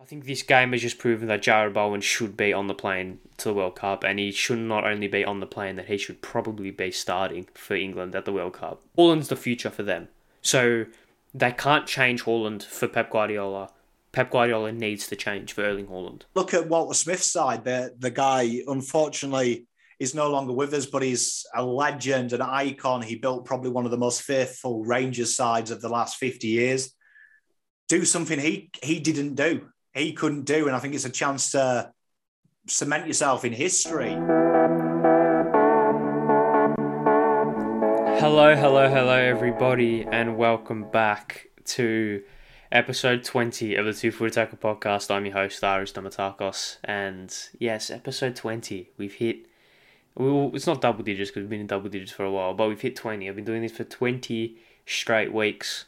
I think this game has just proven that Jarrod Bowen should be on the plane to the World Cup, and he should not only be on the plane, that he should probably be starting for England at the World Cup. Haaland's the future for them. So they can't change Haaland for Pep Guardiola. Pep Guardiola needs to change for Erling Haaland. Look at Walter Smith's side. The, the guy, unfortunately, is no longer with us, but he's a legend, an icon. He built probably one of the most faithful Rangers sides of the last 50 years. Do something he he didn't do he couldn't do. And I think it's a chance to cement yourself in history. Hello, hello, hello, everybody, and welcome back to episode 20 of the Two Foot Attacker podcast. I'm your host, Ari Stamatakos, and yes, episode 20. We've hit, well, it's not double digits because we've been in double digits for a while, but we've hit 20. I've been doing this for 20 straight weeks.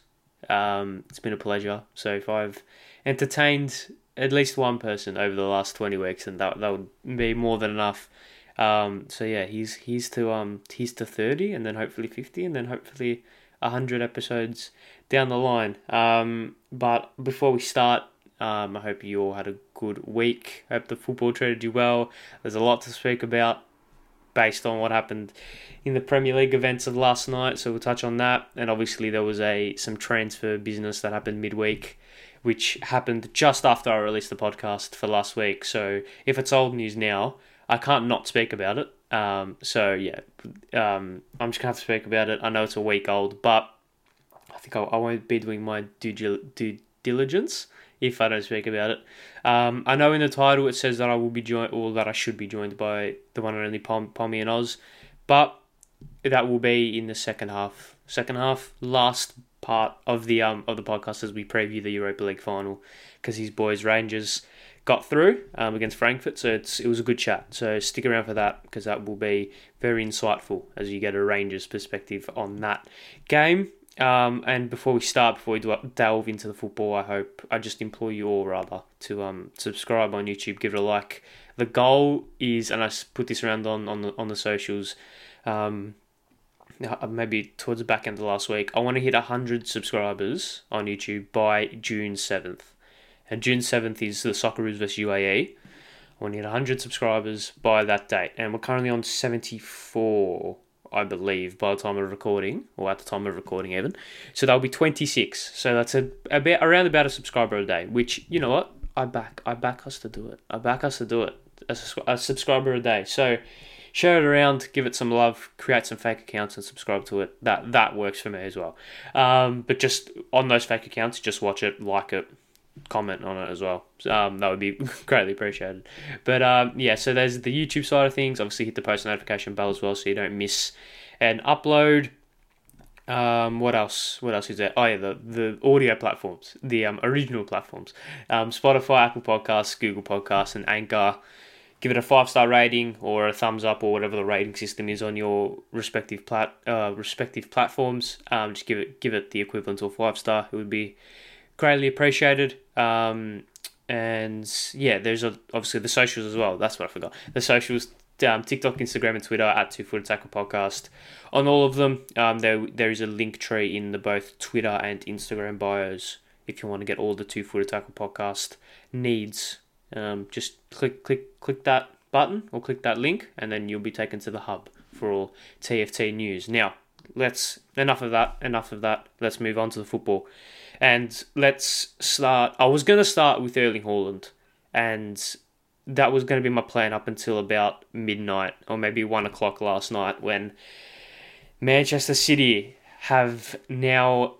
Um, it's been a pleasure. So if I've entertained at least one person over the last 20 weeks, and that, that would be more than enough. Um, so yeah, he's he's to um he's to 30, and then hopefully 50, and then hopefully 100 episodes down the line. Um, but before we start, um, I hope you all had a good week. I hope the football treated you well. There's a lot to speak about based on what happened in the Premier League events of last night, so we'll touch on that. And obviously there was a some transfer business that happened midweek which happened just after I released the podcast for last week. So if it's old news now, I can't not speak about it. Um, so yeah, um, I'm just gonna have to speak about it. I know it's a week old, but I think I, I won't be doing my due, due diligence if I don't speak about it. Um, I know in the title it says that I will be joined, or that I should be joined by the one and only Pom, PommyinOz, but that will be in the second half. Second half, last part of the um of the podcast as we preview the Europa League final because his boys Rangers got through um, against Frankfurt. So it's it was a good chat. So stick around for that because that will be very insightful as you get a Rangers perspective on that game. Um, and before we start, before we delve into the football, I hope I just implore you all rather to um subscribe on YouTube, give it a like. The goal is, and I put this around on on the on the socials. Um, Uh, maybe towards the back end of last week, I want to hit 100 subscribers on YouTube by June 7th. And June 7th is the Socceroos vs UAE. I want to hit 100 subscribers by that date. And we're currently on 74, I believe, by the time of recording, or at the time of recording even. So that'll be 26. So that's a, a bit, around about a subscriber a day, which, you know what? I back I back us to do it. I back us to do it. A, a subscriber a day. So share it around, give it some love, create some fake accounts and subscribe to it. That that works for me as well. Um, but just on those fake accounts, just watch it, like it, comment on it as well. Um, that would be greatly appreciated. But um, yeah, so there's the YouTube side of things. Obviously, hit the post notification bell as well, so you don't miss an upload. Um, what else? What else is there? Oh yeah, the the audio platforms, the um, original platforms, um, Spotify, Apple Podcasts, Google Podcasts, and Anchor give it a five star rating or a thumbs up or whatever the rating system is on your respective plat uh, respective platforms. Um, just give it give it the equivalent of five star. It would be greatly appreciated. Um, and yeah, there's a, obviously the socials as well. That's what I forgot. The socials. Um, TikTok, Instagram, and Twitter at Two Foot Attacker Podcast. On all of them, um, there there is a link tree in the both Twitter and Instagram bios if you want to get all the Two Foot Attacker Podcast needs um, just click click click that button or click that link, and then you'll be taken to the hub for all TFT news. Now, let's enough of that. Enough of that. Let's move on to the football, and let's start. I was gonna start with Erling Haaland, and that was going to be my plan up until about midnight or maybe one o'clock last night when Manchester City have now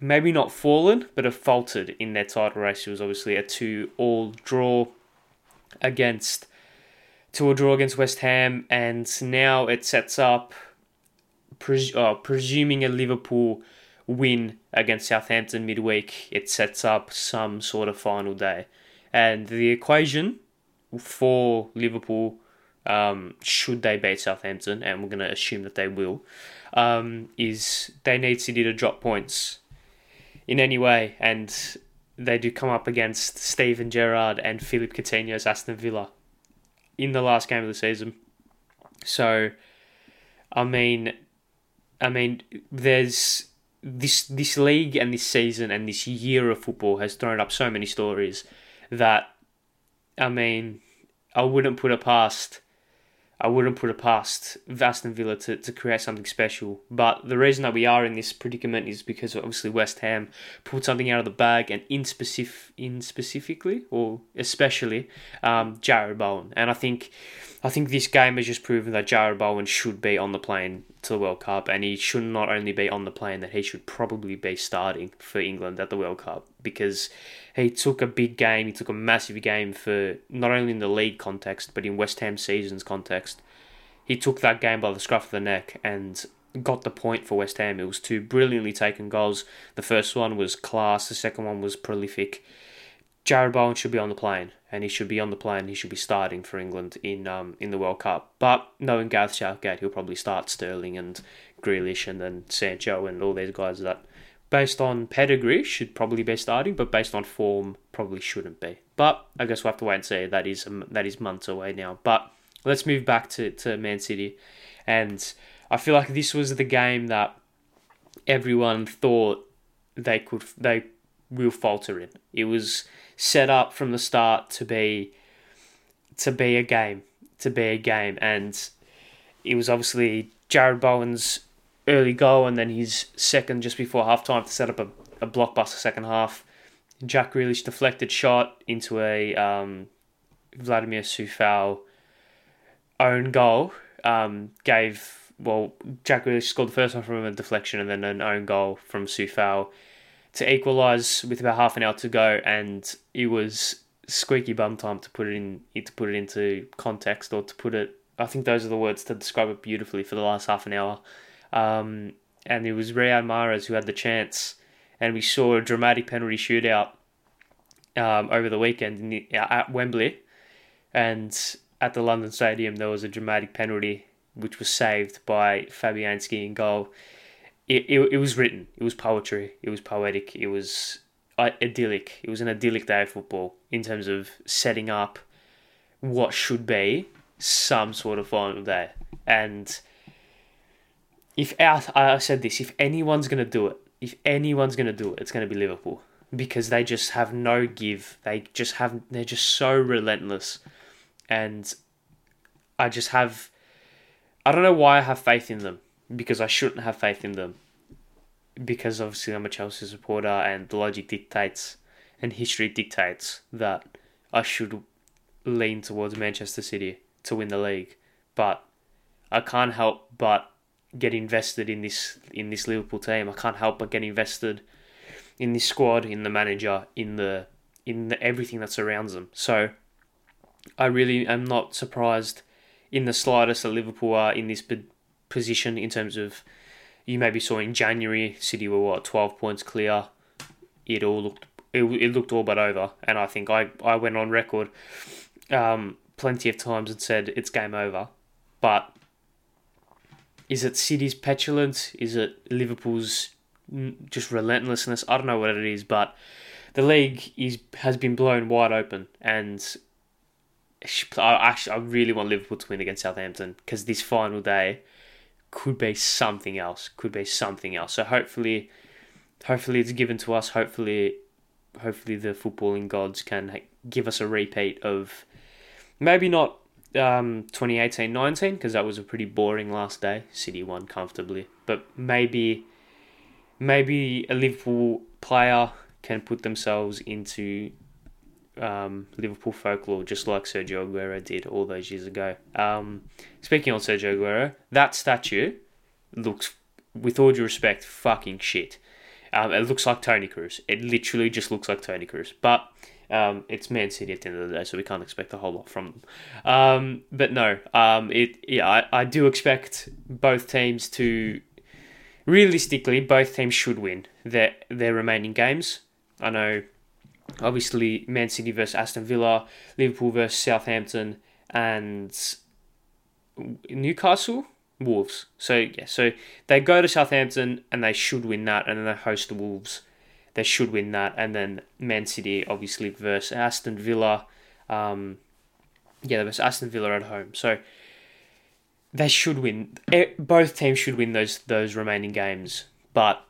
maybe not fallen, but have faltered in their title race. It was obviously a two-all draw against two-all draw against West Ham, and now it sets up, pres- uh, presuming a Liverpool win against Southampton midweek, it sets up some sort of final day, and the equation for Liverpool. Um, should they beat Southampton, and we're going to assume that they will, um, is they need City to drop points in any way, and they do come up against Steven Gerrard and Philippe Coutinho's Aston Villa in the last game of the season. So, I mean, I mean, there's this this league and this season and this year of football has thrown up so many stories that I mean, I wouldn't put it past I wouldn't put it past Aston Villa to, to create something special. But the reason that we are in this predicament is because obviously West Ham pulled something out of the bag, and in specific, in specifically or especially um, Jarrod Bowen. And I think I think this game has just proven that Jarrod Bowen should be on the plane to the World Cup, and he should not only be on the plane, that he should probably be starting for England at the World Cup because he took a big game, he took a massive game for not only in the league context, but in West Ham season's context. He took that game by the scruff of the neck and got the point for West Ham. It was two brilliantly taken goals. The first one was class, the second one was prolific. Jarrod Bowen should be on the plane, and he should be on the plane. He should be starting for England in um in the World Cup. But knowing Gareth Southgate, he'll probably start Sterling and Grealish and then Sancho and all these guys that, based on pedigree, should probably be starting, but based on form, probably shouldn't be. But I guess we'll have to wait and see. That is um, that is months away now. But let's move back to to Man City, and I feel like this was the game that everyone thought they could they will falter in. It was set up from the start to be to be a game, to be a game, and it was obviously Jarrod Bowen's early goal and then his second just before half time to set up a, a blockbuster second half. Jack Grealish deflected shot into a um, Vladimir Coufal own goal um, gave well Jack Grealish scored the first one from a deflection and then an own goal from Coufal to equalise with about half an hour to go, and it was squeaky bum time to put it in to put it into context or to put it. I think those are the words to describe it beautifully for the last half an hour. Um, and it was Riyad Mahrez who had the chance, and we saw a dramatic penalty shootout um, over the weekend the, at Wembley, and at the London Stadium there was a dramatic penalty which was saved by Fabianski in goal it, it, was written. It was poetry. It was poetic. It was uh, idyllic. It was an idyllic day of football in terms of setting up what should be some sort of final day. And if I said this, if anyone's gonna do it, if anyone's gonna do it, it's gonna be Liverpool because they just have no give. They just have. They're just so relentless, and I just have. I don't know why I have faith in them because I shouldn't have faith in them. Because obviously I'm a Chelsea supporter and the logic dictates and history dictates that I should lean towards Manchester City to win the league. But I can't help but get invested in this in this Liverpool team. I can't help but get invested in this squad, in the manager, in the in the, everything that surrounds them. So I really am not surprised in the slightest that Liverpool are in this position in terms of you maybe saw in January City were what twelve points clear. It all looked it, it looked all but over, and I think I I went on record um, plenty of times and said it's game over, but is it City's petulance? Is it Liverpool's just relentlessness? I don't know what it is, but the league is has been blown wide open, and I actually I really want Liverpool to win against Southampton because this final day could be something else. Could be something else. So hopefully, hopefully it's given to us. Hopefully, hopefully the footballing gods can give us a repeat of maybe not um, 2018-19 because that was a pretty boring last day. City won comfortably, but maybe maybe a Liverpool player can put themselves into um, Liverpool folklore, just like Sergio Aguero did all those years ago. Um, speaking on Sergio Aguero, that statue looks, with all due respect, fucking shit. Um, it looks like Toni Kroos. It literally just looks like Toni Kroos. But um, it's Man City at the end of the day, so we can't expect a whole lot from them. Um, but no, um, it yeah, I, I do expect both teams to realistically, both teams should win their their remaining games. I know obviously Man City versus Aston Villa, Liverpool versus Southampton, and Newcastle, Wolves. So yeah, so they go to Southampton and they should win that, and then they host the Wolves. They should win that, and then Man City obviously versus Aston Villa. Um, yeah, versus Aston Villa at home. So they should win. Both teams should win those those remaining games, but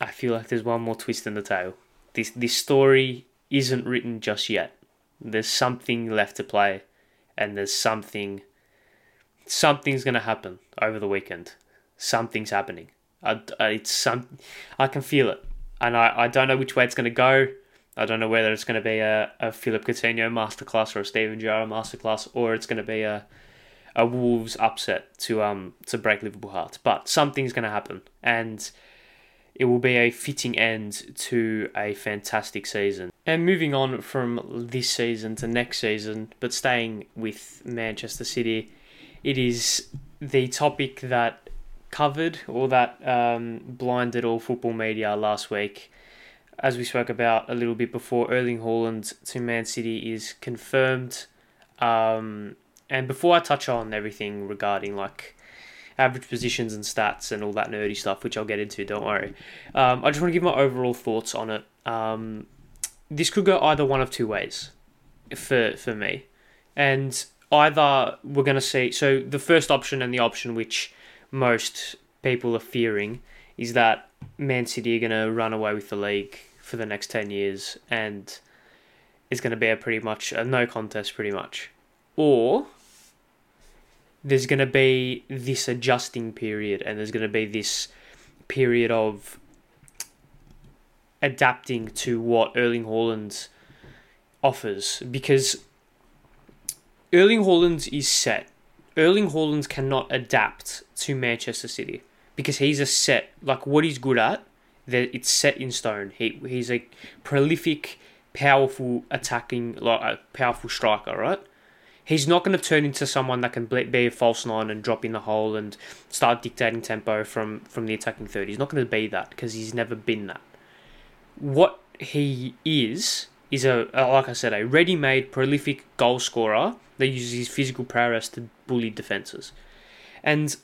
I feel like there's one more twist in the tail this this story isn't written just yet. There's something left to play, and there's something. Something's gonna happen over the weekend. Something's happening. I, it's some. I can feel it, and I, I don't know which way it's gonna go. I don't know whether it's to be a, a Philippe Coutinho masterclass or a Steven Gerrard masterclass, or it's to be a a Wolves upset to um to break Liverpool hearts. But something's to happen, and it will be a fitting end to a fantastic season. And moving on from this season to next season, but staying with Manchester City, it is the topic that covered or that um, blinded all football media last week as we spoke about a little bit before, Erling Haaland to Man City is confirmed. Um, and before I touch on everything regarding like average positions and stats and all that nerdy stuff, which I'll get into, don't worry, um, I just want to give my overall thoughts on it. Um, this could go either one of two ways for for me, and either we're going to see. So the first option and the option which most people are fearing is that Man City are going to run away with the league for the next 10 years and it's going to be a pretty much a no contest, pretty much. Or there's going to be this adjusting period and there's going to be this period of adapting to what Erling Haaland offers. Because Erling Haaland is set. Erling Haaland cannot adapt to Manchester City because he's a set like what he's good at that it's set in stone. He he's a prolific powerful attacking like a powerful striker right he's not going to turn into someone that can be a false nine and drop in the hole and start dictating tempo from from the attacking third he's not going to be that because he's never been that what he is is a like I said a ready-made prolific goal scorer that uses his physical prowess to bully defenses and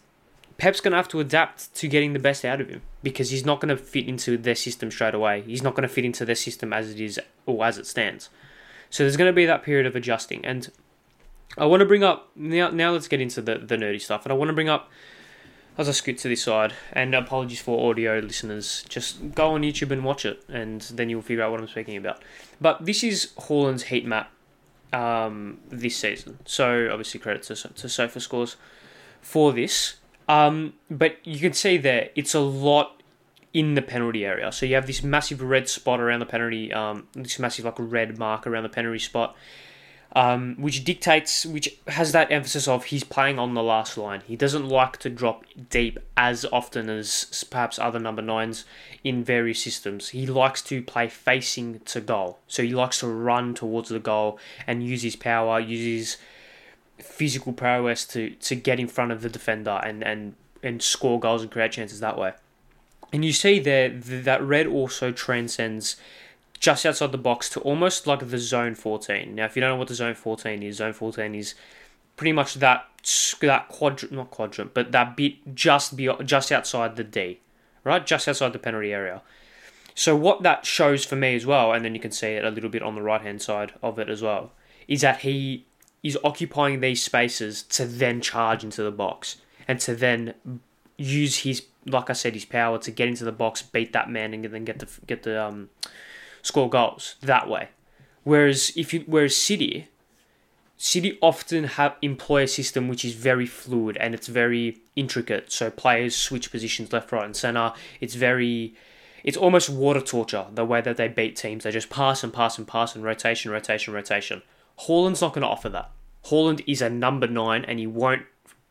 Pep's going to have to adapt to getting the best out of him because he's not going to fit into their system straight away. He's not going to fit into their system as it is or as it stands. So there's going to be that period of adjusting. And I want to bring up now. Now let's get into the the nerdy stuff. And I want to bring up as I scoot to this side. And apologies for audio listeners. Just go on YouTube and watch it, and then you'll figure out what I'm speaking about. But this is Haaland's heat map um, this season. So obviously credit to to Sofa Scores for this. Um, but you can see there, it's a lot in the penalty area. So you have this massive red spot around the penalty, um, this massive like red mark around the penalty spot, um, which dictates, which has that emphasis of he's playing on the last line. He doesn't like to drop deep as often as perhaps other number nines in various systems. He likes to play facing to goal. So he likes to run towards the goal and use his power, use his physical prowess to to get in front of the defender and and and score goals and create chances that way. And you see there that red also transcends just outside the box to almost like the zone 14. Now, if you don't know what the zone 14 is, zone 14 is pretty much that that quadrant, not quadrant, but that bit just be just outside the D, right? Just outside the penalty area. So what that shows for me as well, and then you can see it a little bit on the right hand side of it as well, is that he is occupying these spaces to then charge into the box and to then use his, like I said, his power to get into the box, beat that man, and then get the get the um, score goals that way. Whereas if you whereas City, City often have employ a system which is very fluid and it's very intricate. So players switch positions left, right, and center. It's very it's almost water torture the way that they beat teams. They just pass and pass and pass and rotation, rotation, rotation. Haaland's not going to offer that. Haaland is a number nine and he won't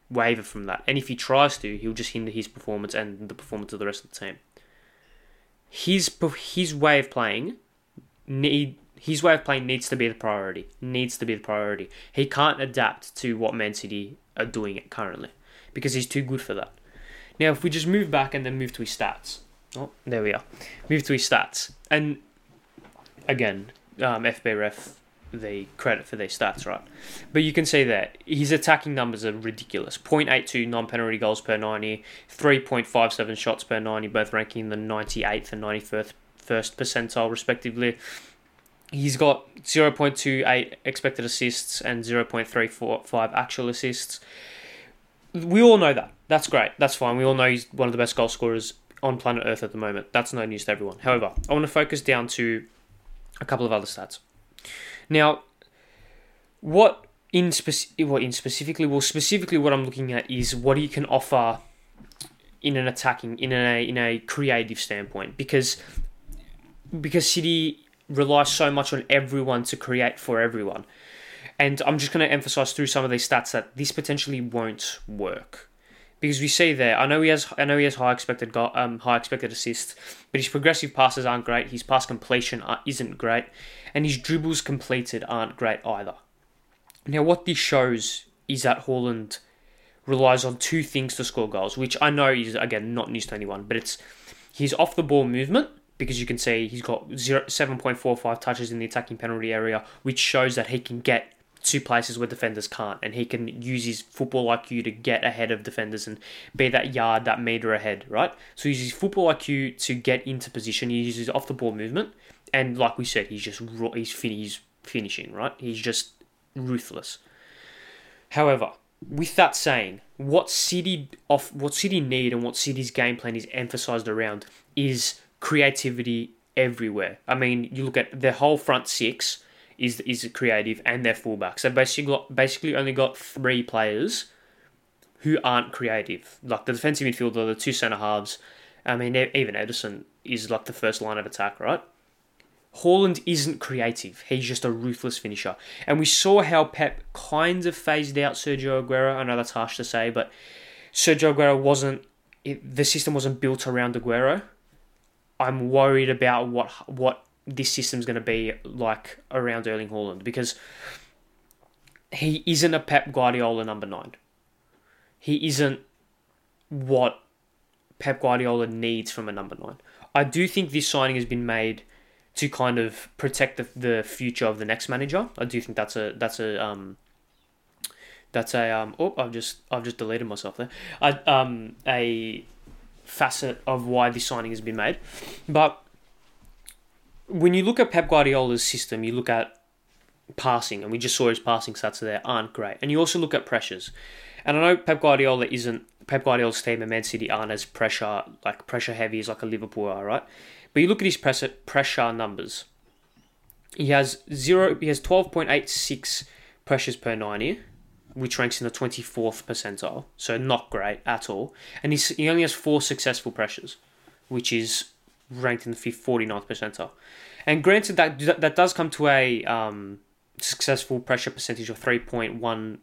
waver from that. And if he tries to, he'll just hinder his performance and the performance of the rest of the team. His his way of playing need his way of playing needs to be the priority. Needs to be the priority. He can't adapt to what Man City are doing it currently because he's too good for that. Now, if we just move back and then move to his stats. Oh, there we are. Move to his stats. And again, um, FBref the credit for their stats, right? But you can see that his attacking numbers are ridiculous 0.82 non penalty goals per 90, 3.57 shots per 90, both ranking in the 98th and 91st first percentile, respectively. He's got 0.28 expected assists and 0.345 actual assists. We all know that. That's great. That's fine. We all know he's one of the best goal scorers on planet Earth at the moment. That's no news to everyone. However, I want to focus down to a couple of other stats. Now, what in spec- what in specifically well specifically what I'm looking at is what he can offer in an attacking in a in a creative standpoint because because City relies so much on everyone to create for everyone. And I'm just going to emphasize through some of these stats that this potentially won't work because we see there. I know he has. I know he has high expected um, high expected assists, but his progressive passes aren't great. His pass completion isn't great, and his dribbles completed aren't great either. Now, what this shows is that Haaland relies on two things to score goals, which I know is again not news to anyone, but it's his off the ball movement because you can see he's got 0, 7.45 touches in the attacking penalty area, which shows that he can get to places where defenders can't, and he can use his football IQ to get ahead of defenders and be that yard, that meter ahead, right? So he uses football IQ to get into position. He uses off the ball movement, and like we said, he's just he's, he's finishing, right? He's just ruthless. However, with that saying, what City off what City need and what City's game plan is emphasized around is creativity everywhere. I mean, you look at their whole front six is is creative and their fullbacks. They basically got, basically only got three players who aren't creative. Like the defensive midfielder, the two centre halves. I mean, even Ederson is like the first line of attack, right? Haaland isn't creative. He's just a ruthless finisher. And we saw how Pep kind of phased out Sergio Aguero. I know that's harsh to say, but Sergio Aguero wasn't. It, the system wasn't built around Aguero. I'm worried about what what this system's going to be like around Erling Haaland because he isn't a Pep Guardiola number nine. He isn't what Pep Guardiola needs from a number nine. I do think this signing has been made to kind of protect the, the future of the next manager. I do think that's a that's a um that's a um oh I've just I've just deleted myself there. I um a facet of why this signing has been made. But when you look at Pep Guardiola's system, you look at passing, and we just saw his passing stats there aren't great. And you also look at pressures. And I know Pep Guardiola isn't Pep Guardiola's team and Man City aren't as pressure like pressure heavy as like a Liverpool are, right? But you look at his pressure numbers. He has zero. He has twelve point eight six pressures per ninety, which ranks in the twenty fourth percentile. So not great at all. And he's, he only has four successful pressures, which is ranked in the 49th percentile. And granted, that that does come to a um, successful pressure percentage of three point one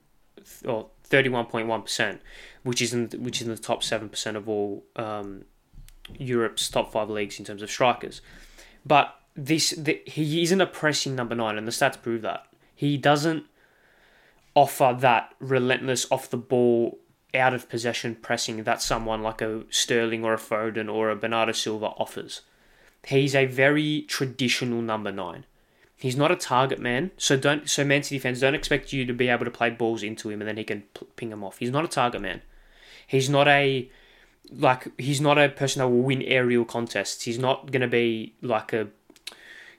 or thirty one point one percent, which is in which is in the top seven percent of all um, Europe's top five leagues in terms of strikers. But this the, he isn't a pressing number nine, and the stats prove that he doesn't offer that relentless off the ball, out of possession pressing that someone like a Sterling or a Foden or a Bernardo Silva offers. He's a very traditional number nine. He's not a target man, so don't so Man City fans don't expect you to be able to play balls into him and then he can ping them off. He's not a target man. He's not a like he's not a person that will win aerial contests. He's not going to be like a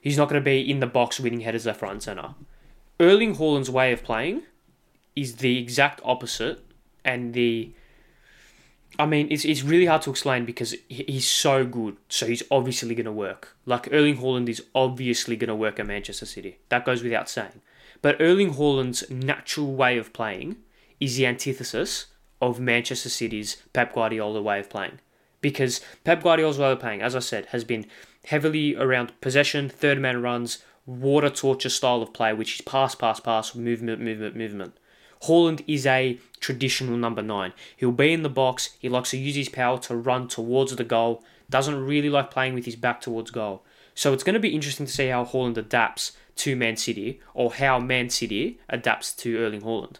he's not to be in the box winning headers left, and center. Erling Haaland's way of playing is the exact opposite, and the I mean, it's, it's really hard to explain because he's so good. So he's obviously going to work. Like Erling Haaland is obviously going to work at Manchester City. That goes without saying. But Erling Haaland's natural way of playing is the antithesis of Manchester City's Pep Guardiola way of playing. Because Pep Guardiola's way of playing, as I said, has been heavily around possession, third man runs, water torture style of play, which is pass, pass, pass, movement, movement, movement. Haaland is a traditional number nine. He'll be in the box, he likes to use his power to run towards the goal, doesn't really like playing with his back towards goal. So it's going to be interesting to see how Haaland adapts to Man City or how Man City adapts to Erling Haaland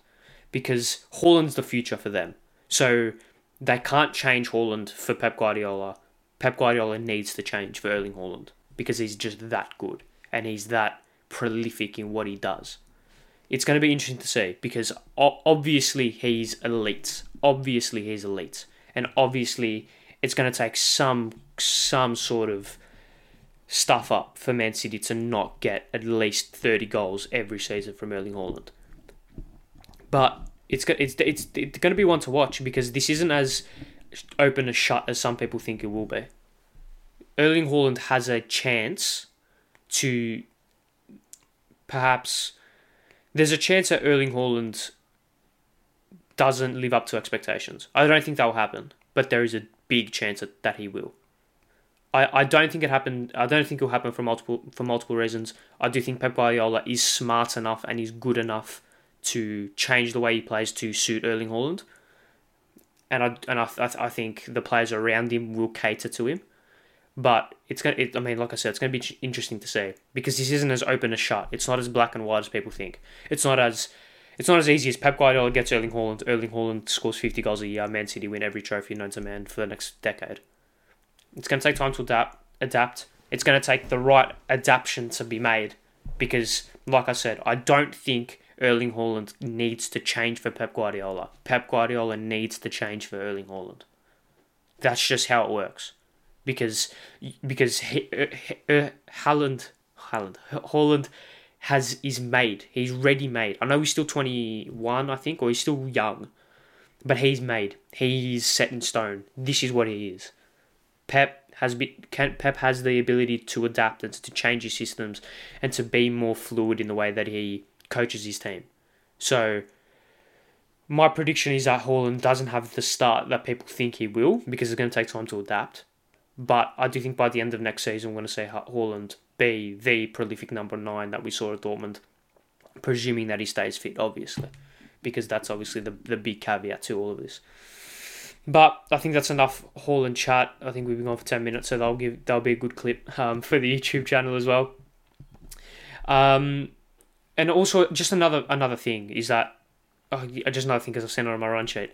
because Haaland's the future for them. So they can't change Haaland for Pep Guardiola. Pep Guardiola needs to change for Erling Haaland because he's just that good and he's that prolific in what he does. It's going to be interesting to see because obviously he's elite. Obviously he's elite, and obviously it's going to take some some sort of stuff up for Man City to not get at least 30 goals every season from Erling Haaland. But it's it's it's, it's going to be one to watch because this isn't as open as shut as some people think it will be. Erling Haaland has a chance to perhaps there's a chance that Erling Haaland doesn't live up to expectations. I don't think that will happen, but there is a big chance that, that he will. I, I don't think it happened. I don't think it will happen for multiple for multiple reasons. I do think Pep Guardiola is smart enough and he's good enough to change the way he plays to suit Erling Haaland, and I and I, I think the players around him will cater to him. But it's gonna. It, I mean, like I said, it's gonna be interesting to see because this isn't as open as shut. It's not as black and white as people think. It's not as it's not as easy as Pep Guardiola gets Erling Haaland. Erling Haaland scores fifty goals a year. Man City win every trophy known to man for the next decade. It's going to take time to adapt. Adapt. It's going to take the right adaptation to be made because, like I said, I don't think Erling Haaland needs to change for Pep Guardiola. Pep Guardiola needs to change for Erling Haaland. That's just how it works. Because because he, uh, uh, Haaland Haaland Haaland has is made. He's ready made. I know he's still twenty one, I think, or he's still young, but he's made. He's set in stone. This is what he is. Pep has been Pep has the ability to adapt and to change his systems and to be more fluid in the way that he coaches his team. So my prediction is that Haaland doesn't have the start that people think he will because it's going to take time to adapt. But I do think by the end of next season, we're going to see Haaland be the prolific number nine that we saw at Dortmund, presuming that he stays fit, obviously, because that's obviously the, the big caveat to all of this. But I think that's enough Haaland chat. I think we've been on for ten minutes, so that'll give that'll be a good clip um, for the YouTube channel as well. Um, and also just another another thing is that oh, just another thing because I've seen it on my run sheet.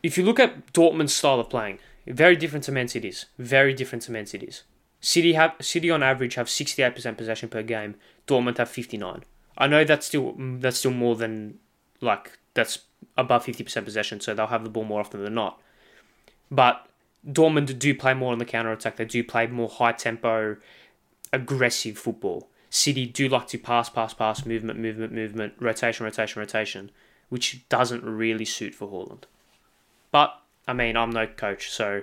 If you look at Dortmund's style of playing, very different to Man City's. Very different to Man City's. City have City on average have sixty eight percent possession per game. Dortmund have fifty nine. I know that's still mm, that's still more than like that's above 50% possession, so they'll have the ball more often than not. But Dortmund do play more on the counter attack. They do play more high tempo, aggressive football. City do like to pass, pass, pass, movement, movement, movement, rotation, rotation, rotation, which doesn't really suit for Haaland. But I mean, I'm no coach, so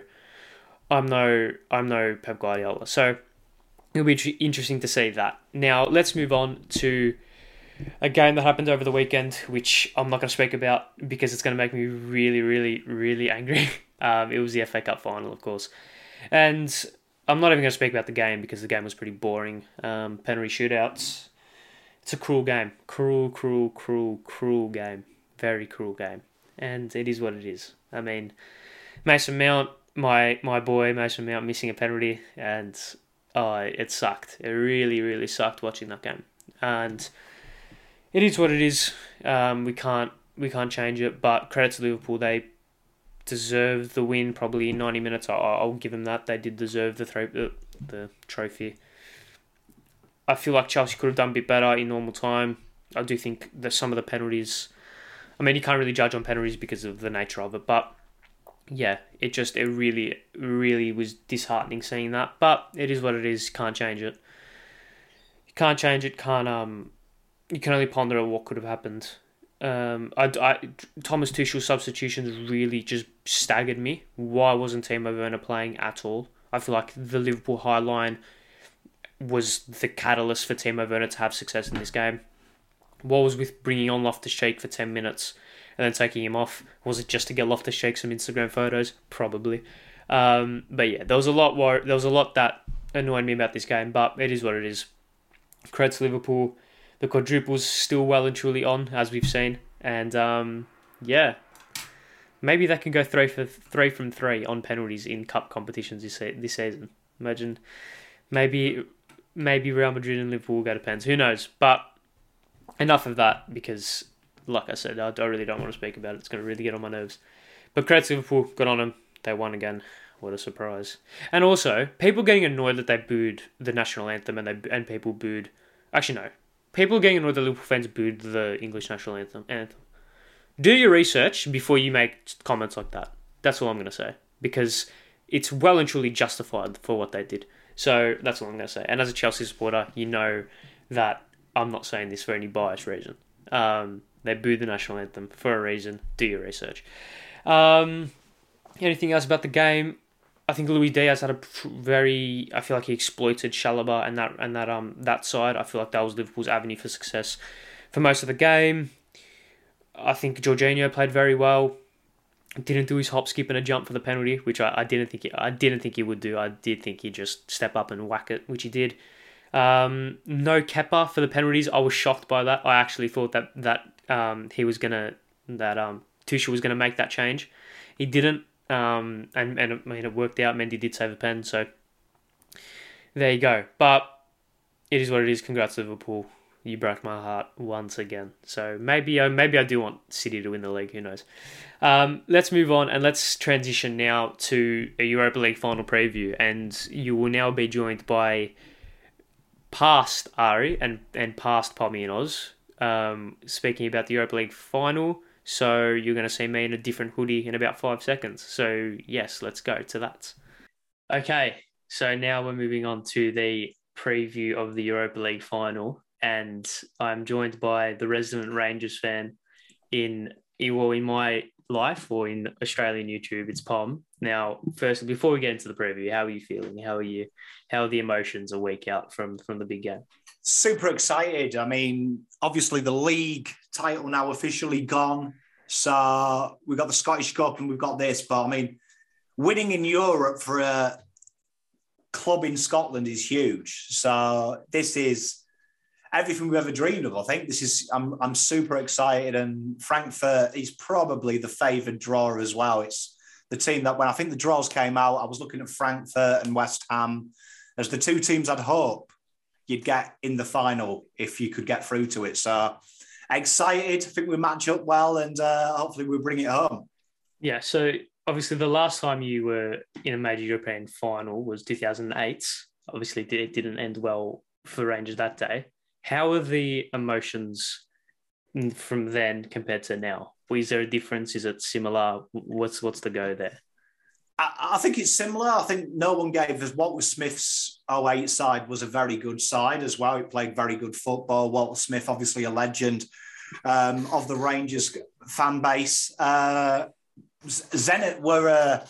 I'm no I'm no Pep Guardiola. So it'll be interesting to see that. Now let's move on to a game that happened over the weekend, which I'm not going to speak about because it's going to make me really, really, really angry. Um, it was the FA Cup final, of course, and I'm not even going to speak about the game because the game was pretty boring. Um, penalty shootouts. It's a cruel game, cruel, cruel, cruel, cruel game, very cruel game, and it is what it is. I mean, Mason Mount, my my boy Mason Mount, missing a penalty, and oh, it sucked. It really, really sucked watching that game, and it is what it is. Um, we can't we can't change it. But credit to Liverpool, they deserve the win. Probably in ninety minutes. I'll, I'll give them that. They did deserve the thro- the trophy. I feel like Chelsea could have done a bit better in normal time. I do think that some of the penalties. I mean, you can't really judge on penalties because of the nature of it, but yeah, it just it really really was disheartening seeing that. But it is what it is. Can't change it. You can't change it. Can't um you can only ponder what could have happened. Um, I, I, Thomas Tuchel's substitutions really just staggered me. Why wasn't Timo Werner playing at all? I feel like the Liverpool high line was the catalyst for Timo Werner to have success in this game. What was with bringing on Loftus Cheek for 10 minutes and then taking him off? Was it just to get Loftus Cheek some Instagram photos? Probably. Um, but yeah, there was a lot there was a lot that annoyed me about this game, but it is what it is. Credit to Liverpool the quadruple's still well and truly on, as we've seen. And um, yeah, maybe they can go three for three from three on penalties in cup competitions this this season. Imagine, maybe maybe Real Madrid and Liverpool will go to pens. Who knows? But enough of that because, like I said, I, I really don't want to speak about it. It's going to really get on my nerves. But credit to Liverpool, got on them. They won again. What a surprise! And also, people getting annoyed that they booed the national anthem and they and people booed. Actually, no, people getting annoyed that Liverpool fans booed the English national anthem. anthem. Do your research before you make comments like that. That's all I'm going to say. Because it's well and truly justified for what they did. So that's all I'm going to say. And as a Chelsea supporter, you know that I'm not saying this for any biased reason. Um, they booed the national anthem for a reason. Do your research. Um, anything else about the game? I think Luis Diaz had a very. I feel like he exploited Chalobah and that and that um that side. I feel like that was Liverpool's avenue for success for most of the game. I think Jorginho played very well. Didn't do his hop, skip, and a jump for the penalty, which I, I didn't think he, I didn't think he would do. I did think he'd just step up and whack it, which he did. Um, no Kepa for the penalties. I was shocked by that. I actually thought that that um, he was gonna that um, Tuchel was gonna make that change. He didn't, um, and and I mean it worked out. Mendy did save a pen, so there you go. But it is what it is. Congrats Liverpool. You broke my heart once again. So maybe I maybe I do want City to win the league. Who knows? Um, let's move on and let's transition now to a Europa League final preview. And you will now be joined by past Ari and and past PommyinOz. Um, speaking about the Europa League final. So you're going to see me in a different hoodie in about five seconds. So yes, let's go to that. Okay, so now we're moving on to the preview of the Europa League final, and I'm joined by the resident Rangers fan in well in my life or in Australian YouTube. It's Pom. Now, firstly, before we get into the preview, how are you feeling? How are you? How are the emotions a week out from from the big game? Super excited. I mean, obviously the league title now officially gone. So we've got the Scottish Cup and we've got this. But I mean, winning in Europe for a club in Scotland is huge. So this is everything we've ever dreamed of. I think this is I'm I'm super excited, and Frankfurt is probably the favoured draw as well. It's the team that when I think the draws came out, I was looking at Frankfurt and West Ham as the two teams I'd hope you'd get in the final if you could get through to it. So excited. I think we match up well, and uh, hopefully we bring it home. Yeah. So obviously, the last time you were in a major European final was 2008. Obviously, it didn't end well for Rangers that day. How are the emotions from then compared to now? Is there a difference? Is it similar? What's what's the go there? I, think it's similar. I think no one gave us Walter Smith's 08 side was a very good side as well. He played very good football. Walter Smith, obviously a legend um, of the Rangers fan base. Uh, Zenit were a,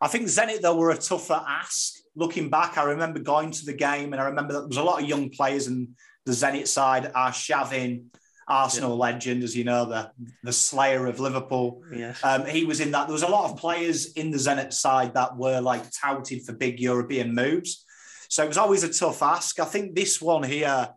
I think Zenit though were a tougher ask. Looking back, I remember going to the game and I remember that there was a lot of young players and the Zenit side, Arshavin, Arsenal yeah. legend, as you know, the the slayer of Liverpool. Yes. Um, he was in that. There was a lot of players in the Zenit side that were like touted for big European moves. So it was always a tough ask. I think this one here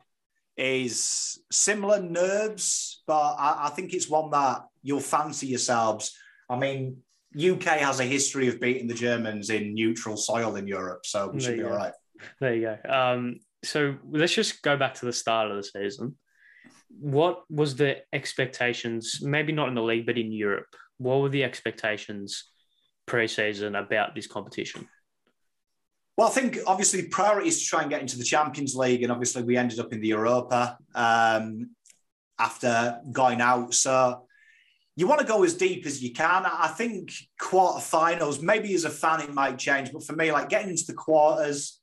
is similar nerves, but I, I think it's one that you'll fancy yourselves. I mean, UK has a history of beating the Germans in neutral soil in Europe, so we should be go. all right. There you go. Um, so let's just go back to the start of the season. What was the expectations? Maybe not in the league, but in Europe. What were the expectations pre-season about this competition? Well, I think obviously priority is to try and get into the Champions League, and obviously we ended up in the Europa um, after going out. So you want to go as deep as you can. I think quarterfinals, maybe as a fan it might change, but for me, like getting into the quarters,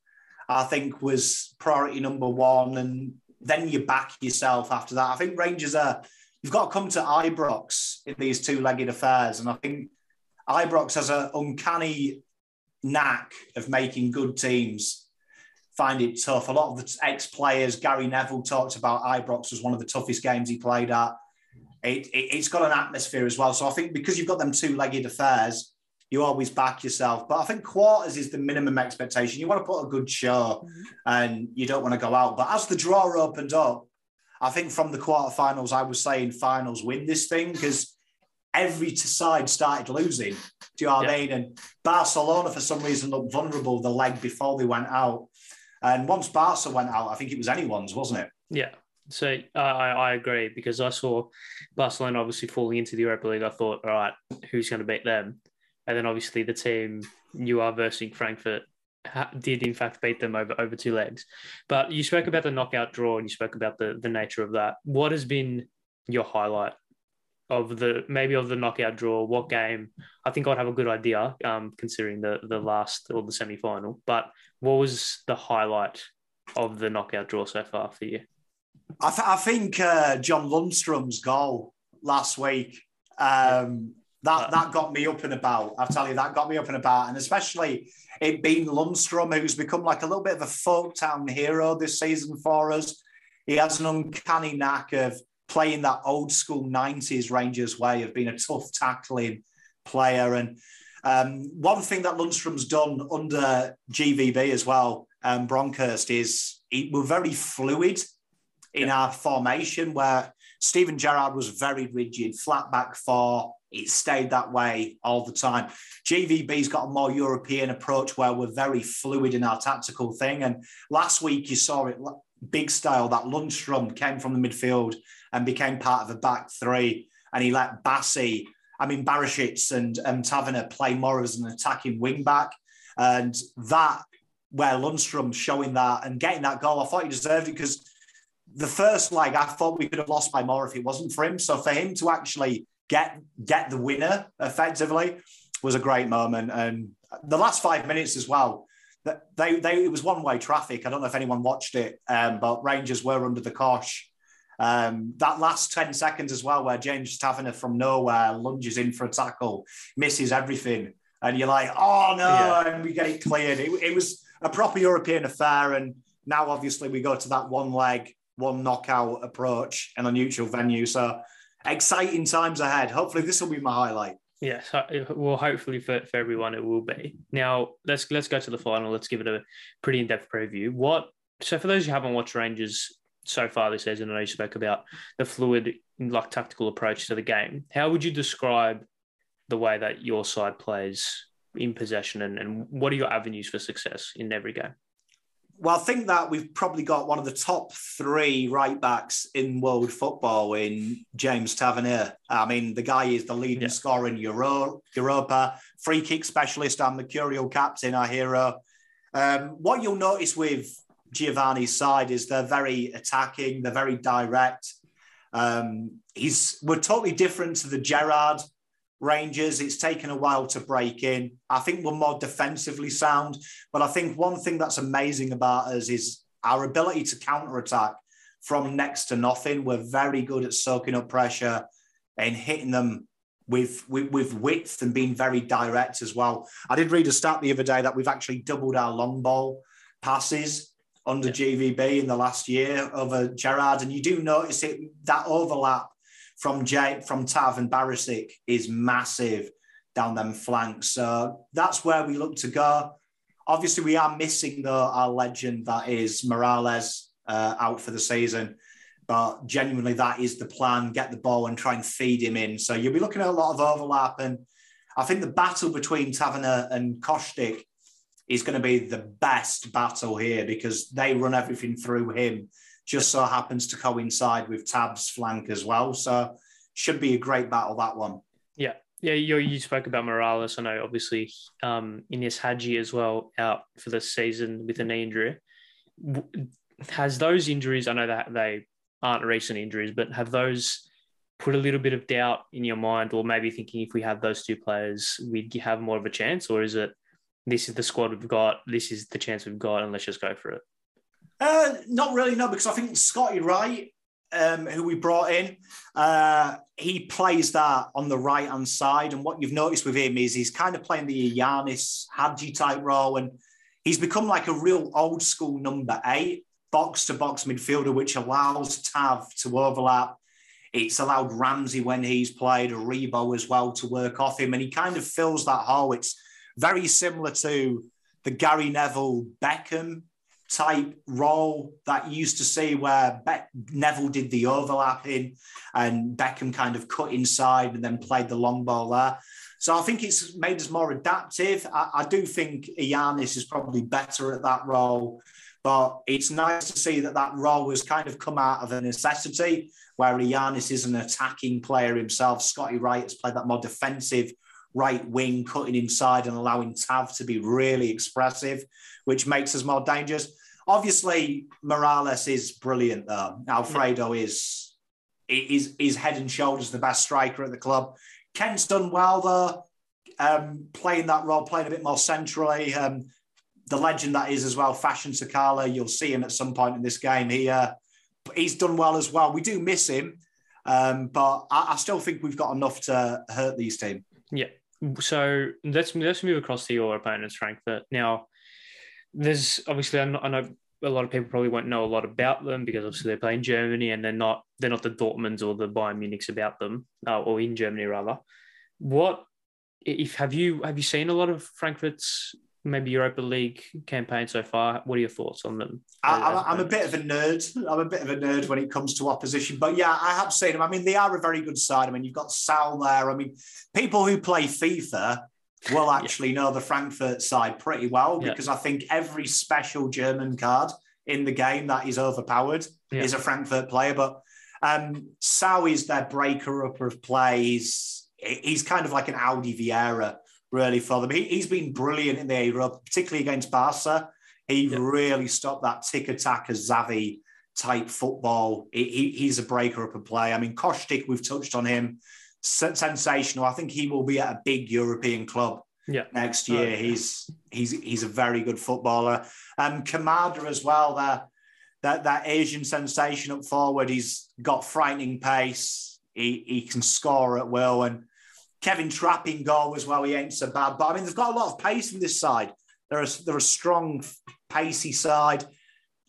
I think was priority number one. And then you back yourself after that. I think Rangers are, you've got to come to Ibrox in these two legged affairs. And I think Ibrox has an uncanny knack of making good teams find it tough. A lot of the ex players, Gary Neville talked about Ibrox was one of the toughest games he played at. It, it, has got an atmosphere as well. So I think because you've got them two legged affairs, you always back yourself. But I think quarters is the minimum expectation. You want to put a good show mm-hmm. and you don't want to go out. But as the draw opened up, I think from the quarterfinals, I was saying finals win this thing because every side started losing. Do you know what yeah. I mean? And Barcelona, for some reason, looked vulnerable the leg before they went out. And once Barca went out, I think it was anyone's, wasn't it? Yeah. So uh, I, I agree because I saw Barcelona obviously falling into the Europa League. I thought, all right, who's going to beat them? And then obviously the team you are versing Frankfurt did in fact beat them over over two legs. But you spoke about the knockout draw and you spoke about the the nature of that. What has been your highlight of the maybe of the knockout draw? What game? I think I'd have a good idea, um, considering the the last or the semi final. But what was the highlight of the knockout draw so far for you? I, th- I think uh, John Lundstram's goal last week. Um, that that got me up and about. I tell you, that got me up and about, and especially it being Lundstram, who's become like a little bit of a folk town hero this season for us. He has an uncanny knack of playing that old school 90s Rangers way of being a tough tackling player. And um, one thing that Lundstram's done under GVB as well, um, Bronckhorst, is he, we're very fluid in yeah. our formation where Steven Gerrard was very rigid, flat back four. It stayed that way all the time. GVB's got a more European approach where we're very fluid in our tactical thing. And last week you saw it big style that Lundstram came from the midfield and became part of a back three. And he let Bassi, I mean, Barisic and, and Tavernier play more as an attacking wing back. And that, where Lundstram showing that and getting that goal, I thought he deserved it because the first leg, I thought we could have lost by more if it wasn't for him. So for him to actually get get the winner effectively was a great moment. And the last five minutes as well, they, they it was one way traffic. I don't know if anyone watched it, um, but Rangers were under the cosh. Um, that last 10 seconds as well, where James Tavernier from nowhere lunges in for a tackle, misses everything. And you're like, oh no, yeah. and we get it cleared. It, it was a proper European affair. And now obviously we go to that one leg, one knockout approach in a neutral venue. So exciting times ahead. Hopefully this will be my highlight. Yes, well, hopefully for, for everyone it will be. Now let's let's go to the final. Let's give it a pretty in depth preview. What so for those who haven't watched Rangers so far this season, I know you spoke about the fluid, like tactical approach to the game. How would you describe the way that your side plays in possession, and, and what are your avenues for success in every game? Well, I think that we've probably got one of the top three right backs in world football in James Tavernier. I mean, the guy is the leading yeah. scorer in Euro, Europa, free kick specialist, and mercurial captain, our hero. Um, what you'll notice with Giovanni's side is they're very attacking, they're very direct. Um, he's we're totally different to the Gerrard Rangers. It's taken a while to break in. I think we're more defensively sound, but I think one thing that's amazing about us is our ability to counter attack from next to nothing. We're very good at soaking up pressure and hitting them with, with, with width and being very direct as well. I did read a stat the other day that we've actually doubled our long ball passes under yeah. GVB in the last year over Gerrard, and you do notice it that overlap from Jay, from Tav and Barisic is massive down them flanks. So that's where we look to go. Obviously, we are missing though our legend that is Morelos uh, out for the season. But genuinely, that is the plan: get the ball and try and feed him in. So you'll be looking at a lot of overlap, and I think the battle between Tavernier and Kostic is going to be the best battle here because they run everything through him. Just so happens to coincide with Tav's flank as well. So should be a great battle that one. Yeah. Yeah, you, you spoke about Morelos. I know, obviously, um, Ianis Hagi as well out for the season with a knee injury. Has those injuries? I know that they aren't recent injuries, but have those put a little bit of doubt in your mind, or maybe thinking if we have those two players, we'd have more of a chance, or is it this is the squad we've got, this is the chance we've got, and let's just go for it? Uh, not really, no, because I think Scotty Wright, um, who we brought in, uh, he plays that on the right hand side. And what you've noticed with him is he's kind of playing the Ianis Hagi type role, and he's become like a real old school number eight, box to box midfielder, which allows Tav to overlap. It's allowed Ramsey when he's played, a Rebo as well to work off him, and he kind of fills that hole. It's very similar to the Gary Neville Beckham type role that you used to see where Be- Neville did the overlapping and Beckham kind of cut inside and then played the long ball there. So I think it's made us more adaptive. I, I do think Ianis is probably better at that role, but it's nice to see that that role has kind of come out of a necessity where Ianis is an attacking player himself. Scotty Wright has played that more defensive right wing, cutting inside and allowing Tav to be really expressive, which makes us more dangerous. Obviously, Morelos is brilliant though. Alfredo yeah. is is is head and shoulders the best striker at the club. Kent's done well though, um, playing that role, playing a bit more centrally. Um, the legend that is as well, Fashion Sakala. You'll see him at some point in this game. He uh, he's done well as well. We do miss him, um, but I, I, still think we've got enough to hurt these teams. Yeah, so let's let's move across to your opponents, Frankfurt. Now, there's obviously I know a lot of people probably won't know a lot about them because obviously they play in Germany and they're not they're not the Dortmunds or the Bayern Munichs about them, uh, or in Germany rather. What if have you have you seen a lot of Frankfurt's maybe Europa League campaign so far? What are your thoughts on them? I, am a bit of a nerd. I'm a bit of a nerd when it comes to opposition, but yeah, I have seen them. I mean, they are a very good side. I mean, you've got Sal there. I mean, people who play FIFA will actually yeah. know the Frankfurt side pretty well because. I think every special German card in the game that is overpowered yeah. is a Frankfurt player. But um, Sow is their breaker up of plays. He's kind of like an Audi Vieira, really, for them. He, has been brilliant in the Europe, particularly against Barca. He really stopped that tiki-taka as Xavi type football. He, he's a breaker up of play. I mean, Kostic, we've touched on him sensational. I think he will be at a big European club yeah. next year. he's he's he's a very good footballer. Um, Kamada as well. That that that Asian sensation up forward. He's got frightening pace. He he can score at will. And Kevin Trapp in goal as well. He ain't so bad. But I mean, they've got a lot of pace from this side. They're a, they're a strong, pacey side.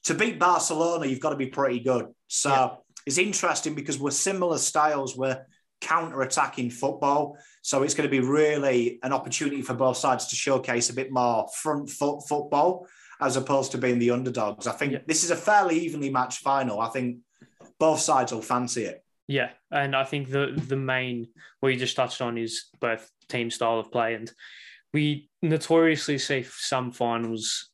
To beat Barcelona, you've got to be pretty good. So yeah. it's interesting because we're similar styles. We're counter-attacking football. So it's going to be really an opportunity for both sides to showcase a bit more front foot football as opposed to being the underdogs. I think yeah. this is a fairly evenly matched final. I think both sides will fancy it. Yeah, and I think the the main what you just touched on is both team style of play, and we notoriously see some finals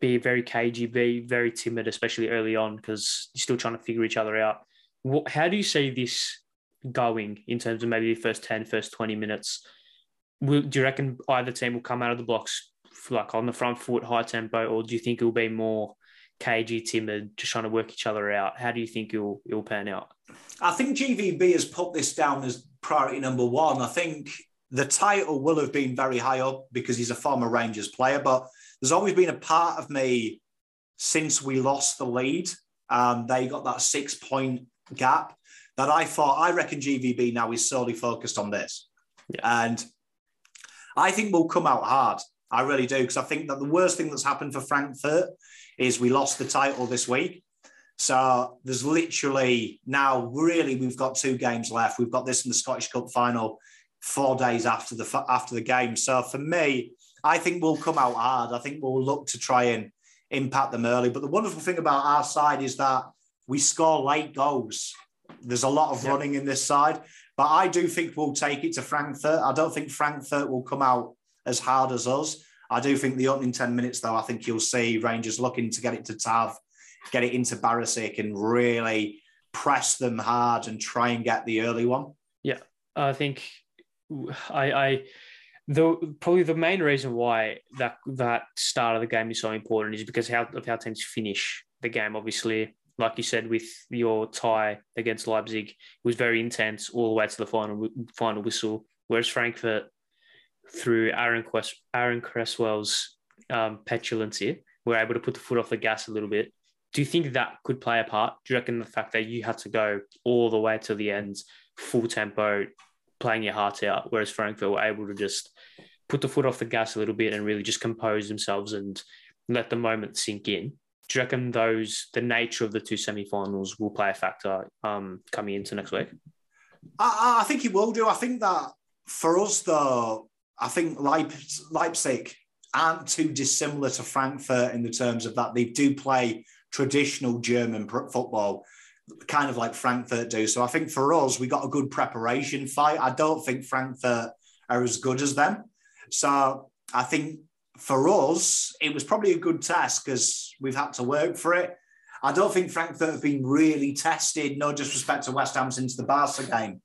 be very cagey, be very timid, especially early on because you're still trying to figure each other out. What, how do you see this going in terms of maybe the first 10, first 20 minutes? Do you reckon either team will come out of the blocks like on the front foot, high tempo, or do you think it will be more cagey, timid, just trying to work each other out? How do you think it'll it'll pan out? I think GVB has put this down as priority number one. I think the title will have been very high up because he's a former Rangers player, but there's always been a part of me since we lost the lead. Um, they got that six point gap that I thought, I reckon GVB now is solely focused on this. Yeah. And I think we'll come out hard. I really do. Because I think that the worst thing that's happened for Frankfurt is we lost the title this week. So there's literally now, really, we've got two games left. We've got this in the Scottish Cup final four days after the after the game. So for me, I think we'll come out hard. I think we'll look to try and impact them early. But the wonderful thing about our side is that we score late goals. There's a lot of running in this side, but I do think we'll take it to Frankfurt. I don't think Frankfurt will come out as hard as us. I do think the opening 10 minutes, though, I think you'll see Rangers looking to get it to Tav, get it into Barisic and really press them hard and try and get the early one. Yeah, I think I, I the probably the main reason why that that start of the game is so important is because how of how teams finish the game. Obviously, like you said, with your tie against Leipzig, it was very intense all the way to the final final whistle. Whereas Frankfurt, through Aaron, Quest, Aaron Cresswell's um, petulance here, were able to put the foot off the gas a little bit. Do you think that could play a part? Do you reckon the fact that you had to go all the way to the end, full tempo, playing your heart out, whereas Frankfurt were able to just put the foot off the gas a little bit and really just compose themselves and let the moment sink in? Do you reckon those the nature of the two semi-finals will play a factor um, coming into next week? I, I, think it will do. I think that for us, though, I think Leipzig aren't too dissimilar to Frankfurt in the terms of that they do play traditional German football, kind of like Frankfurt do. So I think for us, we got a good preparation fight. I don't think Frankfurt are as good as them. So I think for us, it was probably a good test because we've had to work for it. I don't think Frankfurt have been really tested, no disrespect to West Ham since the Barca game.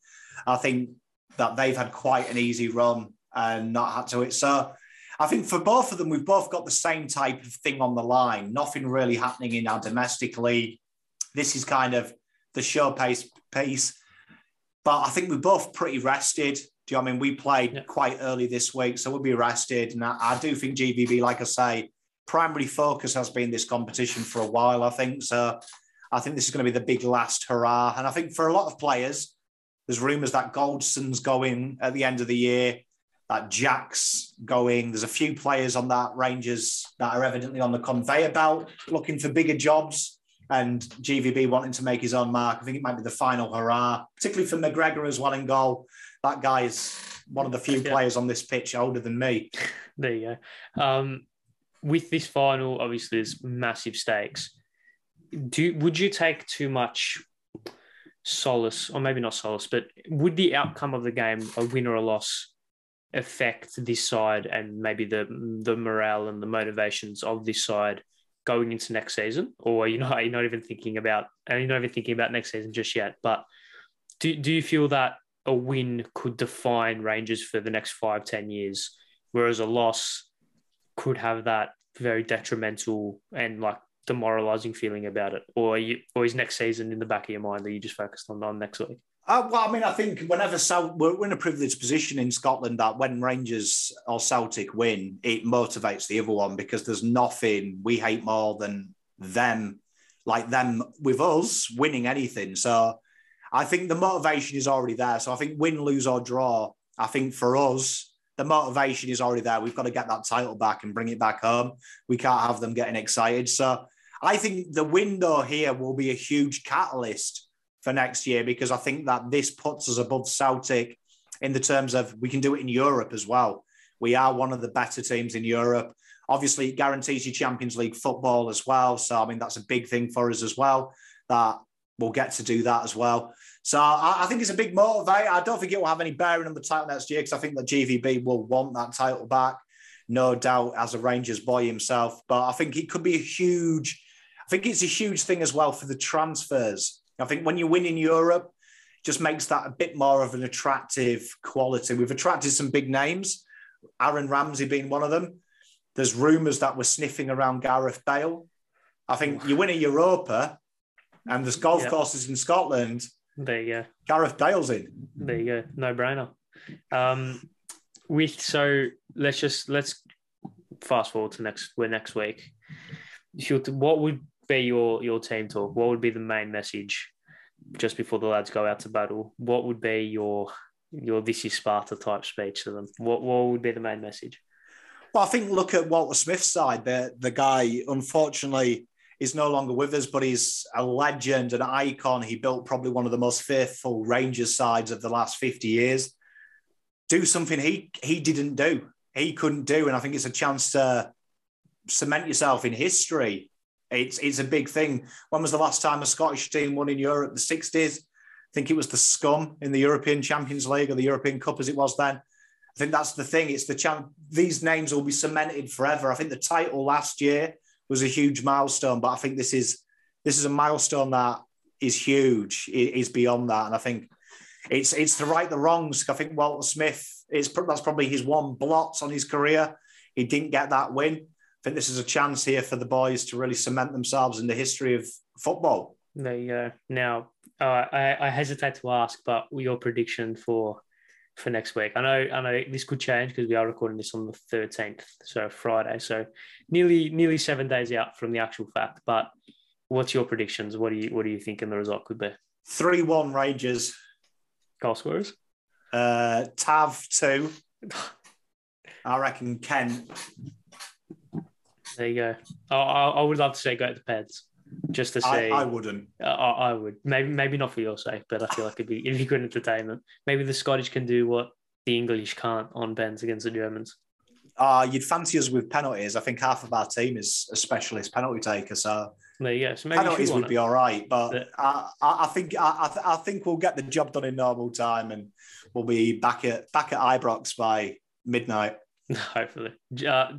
I think that they've had quite an easy run and not had to it. So I think for both of them, we've both got the same type of thing on the line. Nothing really happening in our domestic league. This is kind of the show pace piece. But I think we're both pretty rested. Do you know I mean? We played yeah. quite early this week, so we'll be rested. And I, I, do think GVB, like I say, primary focus has been this competition for a while, I think. So I think this is going to be the big last hurrah. And I think for a lot of players, there's rumours that Goldson's going at the end of the year. that Jack's going. There's a few players on that Rangers that are evidently on the conveyor belt looking for bigger jobs. And GVB wanting to make his own mark. I think it might be the final hurrah, particularly for McGregor as well in goal. That guy is one of the few yeah. players on this pitch older than me. There you go. Um, with this final, obviously, there's massive stakes. Do would you take too much solace, or maybe not solace, but would the outcome of the game, a win or a loss, affect this side and maybe the the morale and the motivations of this side going into next season? Or you not, are you not even thinking about are you not even thinking about next season just yet? But do, do you feel that a win could define Rangers for the next five, ten years, whereas a loss could have that very detrimental and like demoralizing feeling about it? Or you, or is next season in the back of your mind that you just focused on, on next week? Uh, well, I mean, I think whenever we're in a privileged position in Scotland that when Rangers or Celtic win, it motivates the other one because there's nothing we hate more than them, like them with us winning anything. So I think the motivation is already there. So I think win, lose, or draw, I think for us, the motivation is already there. We've got to get that title back and bring it back home. We can't have them getting excited. So I think the window here will be a huge catalyst for next year because I think that this puts us above Celtic in the terms of we can do it in Europe as well. We are one of the better teams in Europe. Obviously, it guarantees you Champions League football as well. So, I mean, that's a big thing for us as well that we'll get to do that as well. So, I, I think it's a big motivator. I don't think it will have any bearing on the title next year because I think that GVB will want that title back, no doubt, as a Rangers boy himself. But I think it could be a huge, I think it's a huge thing as well for the transfers I think when you win in Europe, just makes that a bit more of an attractive quality. We've attracted some big names, Aaron Ramsey being one of them. There's rumours that we're sniffing around Gareth Bale. I think you win a Europa and there's golf yep. courses in Scotland. There you go. Gareth Bale's in. There you go. No brainer. Um, with so let's just let's fast forward to next we're next week. What would be your your team talk? What would be the main message just before the lads go out to battle? What would be your your this is Sparta type speech to them? What what would be the main message? Well, I think look at Walter Smith's side. The the guy unfortunately is no longer with us, but he's a legend, an icon. He built probably one of the most faithful Rangers sides of the last 50 years. Do something he he didn't do. He couldn't do. And I think it's a chance to cement yourself in history it's it's a big thing. When was the last time a Scottish team won in Europe? The 60s. I think it was the Scum in the European Champions League or the European Cup as it was then. I think that's the thing. It's the champ. These names will be cemented forever. I think the title last year was a huge milestone, but I think this is this is a milestone that is huge. It is beyond that, and I think it's it's to right the wrongs. I think Walter Smith is that's probably his one blot on his career. He didn't get that win think this is a chance here for the boys to really cement themselves in the history of football. There you go. Now, uh, I, I hesitate to ask, but your prediction for for next week? I know, I know this could change because we are recording this on the thirteenth, so Friday. So nearly nearly seven days out from the actual fact. But what's your predictions? What do you what do you thinking the result could be? Three one Rangers. Goal scorers. Uh, Tav two. I reckon Kent there you go. I, I would love to say go to the Peds, just to say. I, I wouldn't. I, I, would. Maybe maybe not for your sake, but I feel like it'd be it'd be good entertainment. Maybe the Scottish can do what the English can't on Ben's against the Germans. Uh, you'd fancy us with penalties. I think half of our team is a specialist penalty taker, so there you go. So penalties would it. be all right, but, but I, I, think I, I, think we'll get the job done in normal time, and we'll be back at back at Ibrox by midnight. Hopefully, uh,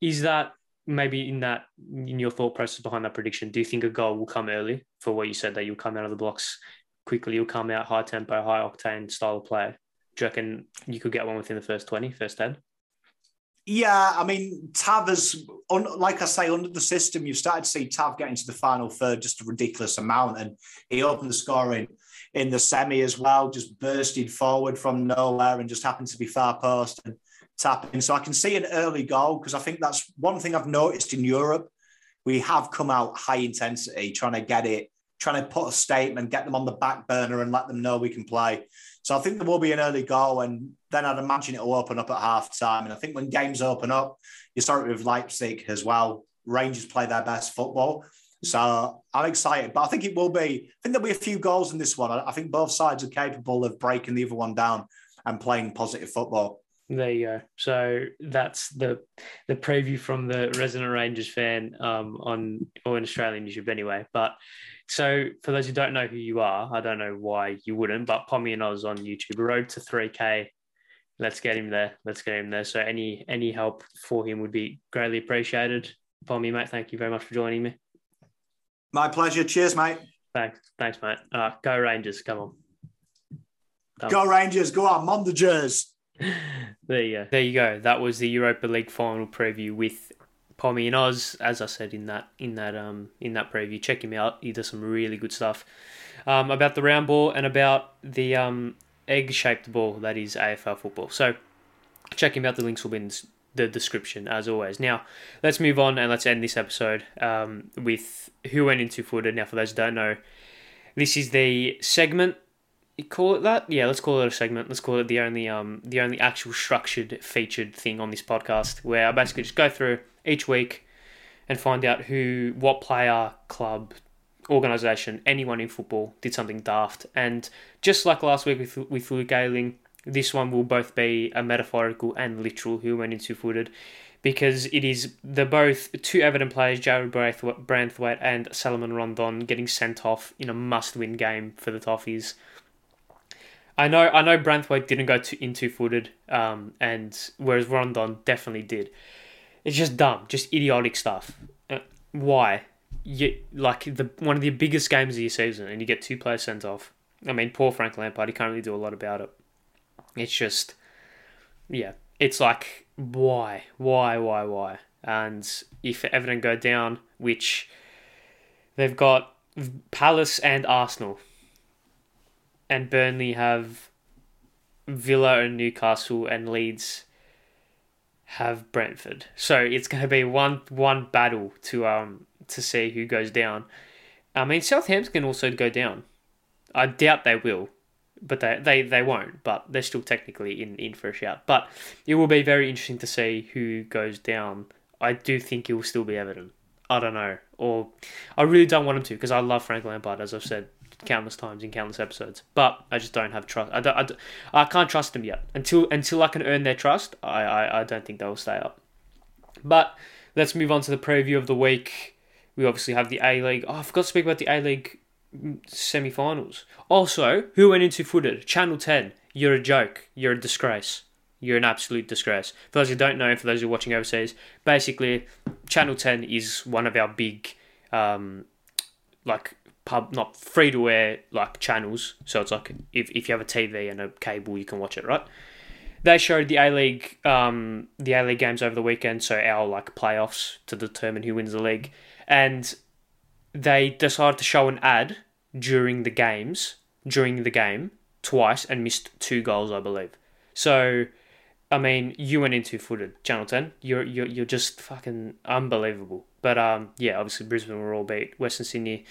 is that maybe in that in your thought process behind that prediction, do you think a goal will come early for what you said that you'll come out of the blocks quickly, you'll come out high tempo, high octane style of play? Do you reckon you could get one within the first 20, first 10? Yeah, I mean, Tav is, on, like I say, under the system, you've started to see Tav get into the final third just a ridiculous amount. And he opened the scoring in the semi as well, just bursted forward from nowhere and just happened to be far post. And tapping. So I can see an early goal because I think that's one thing I've noticed in Europe. We have come out high intensity, trying to get it trying to put a statement, get them on the back burner, and let them know we can play. So I think there will be an early goal, and then I'd imagine it will open up at half time. And I think when games open up, you start with Leipzig as well. Rangers play their best football. So I'm excited, but I think it will be. I think there'll be a few goals in this one. I think both sides are capable of breaking the other one down and playing positive football. There you go. So that's the the preview from the resident Rangers fan um, on or in Australian YouTube anyway. But so for those who don't know who you are, I don't know why you wouldn't, but PommyinOz on YouTube, road to three K. Let's get him there. Let's get him there. So any any help for him would be greatly appreciated. Pommy, mate, thank you very much for joining me. My pleasure. Cheers, mate. Thanks, thanks, mate. Uh, go Rangers! Come on. Come. Go Rangers! Go on, the Mondagers! There you go. There you go. That was the Europa League final preview with PommyinOz. As I said in that in that um in that preview, check him out. He does some really good stuff um, about the round ball and about the um, egg shaped ball that is AFL football. So check him out. The links will be in the description as always. Now let's move on and let's end this episode um, with who went into footed. Now for those who don't know, this is the segment you call it that? Yeah, let's call it a segment. Let's call it the only um the only actual structured featured thing on this podcast where I basically just go through each week and find out who what player, club, organization, anyone in football did something daft. And just like last week with with Luke Ayling, this one will both be a metaphorical and literal who went into footed because it is the both two evident players, Jarrad Branthwaite and Salomon Rondon, getting sent off in a must-win game for the Toffees. I know I know Branthwaite didn't go to, in two footed, um, and whereas Rondon definitely did. It's just dumb, just idiotic stuff. Uh, why? You like the one of the biggest games of your season, and you get two players sent off. I mean, poor Frank Lampard. He can't really do a lot about it. It's just, yeah, it's like why, why, why, why? And if Everton go down, which they've got Palace and Arsenal and Burnley have Villa and Newcastle and Leeds have Brentford. So it's going to be one one battle to um to see who goes down. I mean Southampton can also go down. I doubt they will, but they, they, they won't. But they're still technically in, in for a shout. But it will be very interesting to see who goes down. I do think it will still be Everton. I don't know, or I really don't want him to because I love Frank Lampard, as I've said countless times in countless episodes. But I just don't have trust. I, don't, I, don't, I can't trust them yet. Until until I can earn their trust, I, I, I don't think they'll stay up. But let's move on to the preview of the week. We obviously have the A League. Oh, I forgot to speak about the A League semi finals. Also, who went into footed? Channel 10. You're a joke. You're a disgrace. You're an absolute disgrace. For those who don't know, for those who are watching overseas, basically, Channel 10 is one of our big, um, like, pub not free to air like channels. So it's like if, if you have a TV and a cable, you can watch it, right? They showed the A League um, the A League games over the weekend, so our like playoffs to determine who wins the league, and they decided to show an ad during the games during the game twice and missed two goals, I believe. So. I mean, you went into footed, Channel Ten. You're you're you're just fucking unbelievable. But um, yeah, obviously Brisbane were all beat. Western Sydney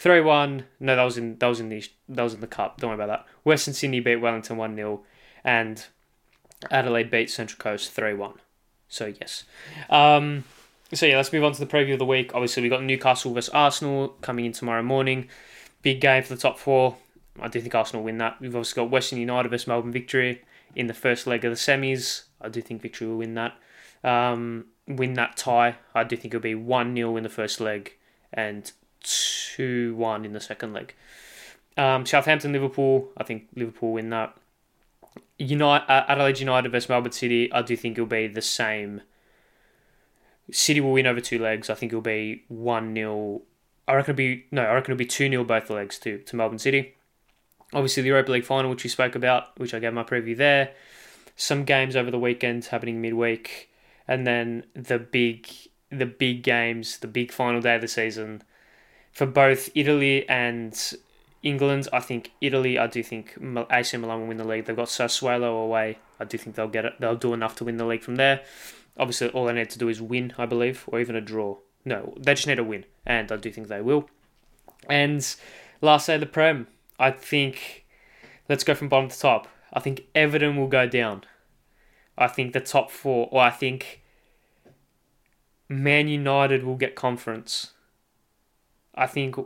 Three one. No, that was in that was in the that was in the cup. Don't worry about that. Western Sydney beat Wellington one 0 and Adelaide beat Central Coast three one. So yes. Um, so yeah, let's move on to the preview of the week. Obviously, we got Newcastle versus Arsenal coming in tomorrow morning. Big game for the top four. I do think Arsenal win that. We've also got Western United versus Melbourne Victory in the first leg of the semis. I do think Victory will win that. Um, win that tie. I do think it'll be 1 0 in the first leg and 2 1 in the second leg. Um, Southampton, Liverpool, I think Liverpool win that. United, uh, Adelaide United versus Melbourne City, I do think it'll be the same. City will win over two legs. I think it'll be 1 0. I reckon it'll be, no, I reckon it'll be 2 0 both legs to, to Melbourne City. Obviously, the Europa League final, which we spoke about, which I gave my preview there. Some games over the weekend happening midweek. And then the big the big games, the big final day of the season for both Italy and England. I think Italy. I do think AC Milan will win the league. They've got Sassuolo away. I do think they'll get it. They'll do enough to win the league from there. Obviously, all they need to do is win, I believe, or even a draw. No, they just need a win, and I do think they will. And last day of the Prem, I think, let's go from bottom to top. I think Everton will go down. I think the top four, or I think Man United will get conference. I think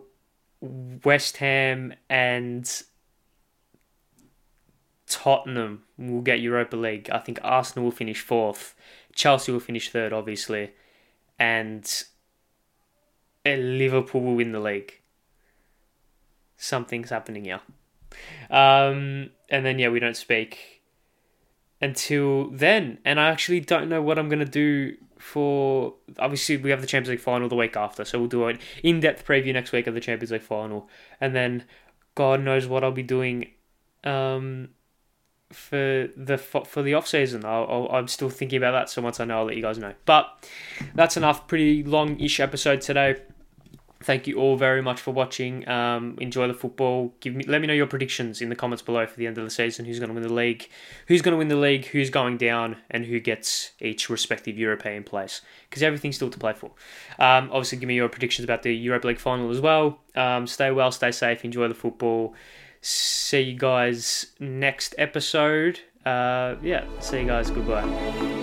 West Ham and Tottenham will get Europa League. I think Arsenal will finish fourth. Chelsea will finish third, obviously. And Liverpool will win the league. Something's happening here. Um, and then, yeah, we don't speak until then. And I actually don't know what I'm going to do for. Obviously, we have the Champions League final the week after. So we'll do an in depth preview next week of the Champions League final. And then, God knows what I'll be doing. Um, for the for the off season. I am still thinking about that. So once I know, I'll let you guys know. But that's enough. Pretty long ish episode today. Thank you all very much for watching. Um, enjoy the football. Give me, let me know your predictions in the comments below for the end of the season. Who's going to win the league? Who's going to win the league? Who's going down? And who gets each respective European place? Because everything's still to play for. Um, obviously, give me your predictions about the Europa League final as well. Um, stay well, stay safe, enjoy the football. See you guys next episode. Uh, yeah, see you guys. Goodbye.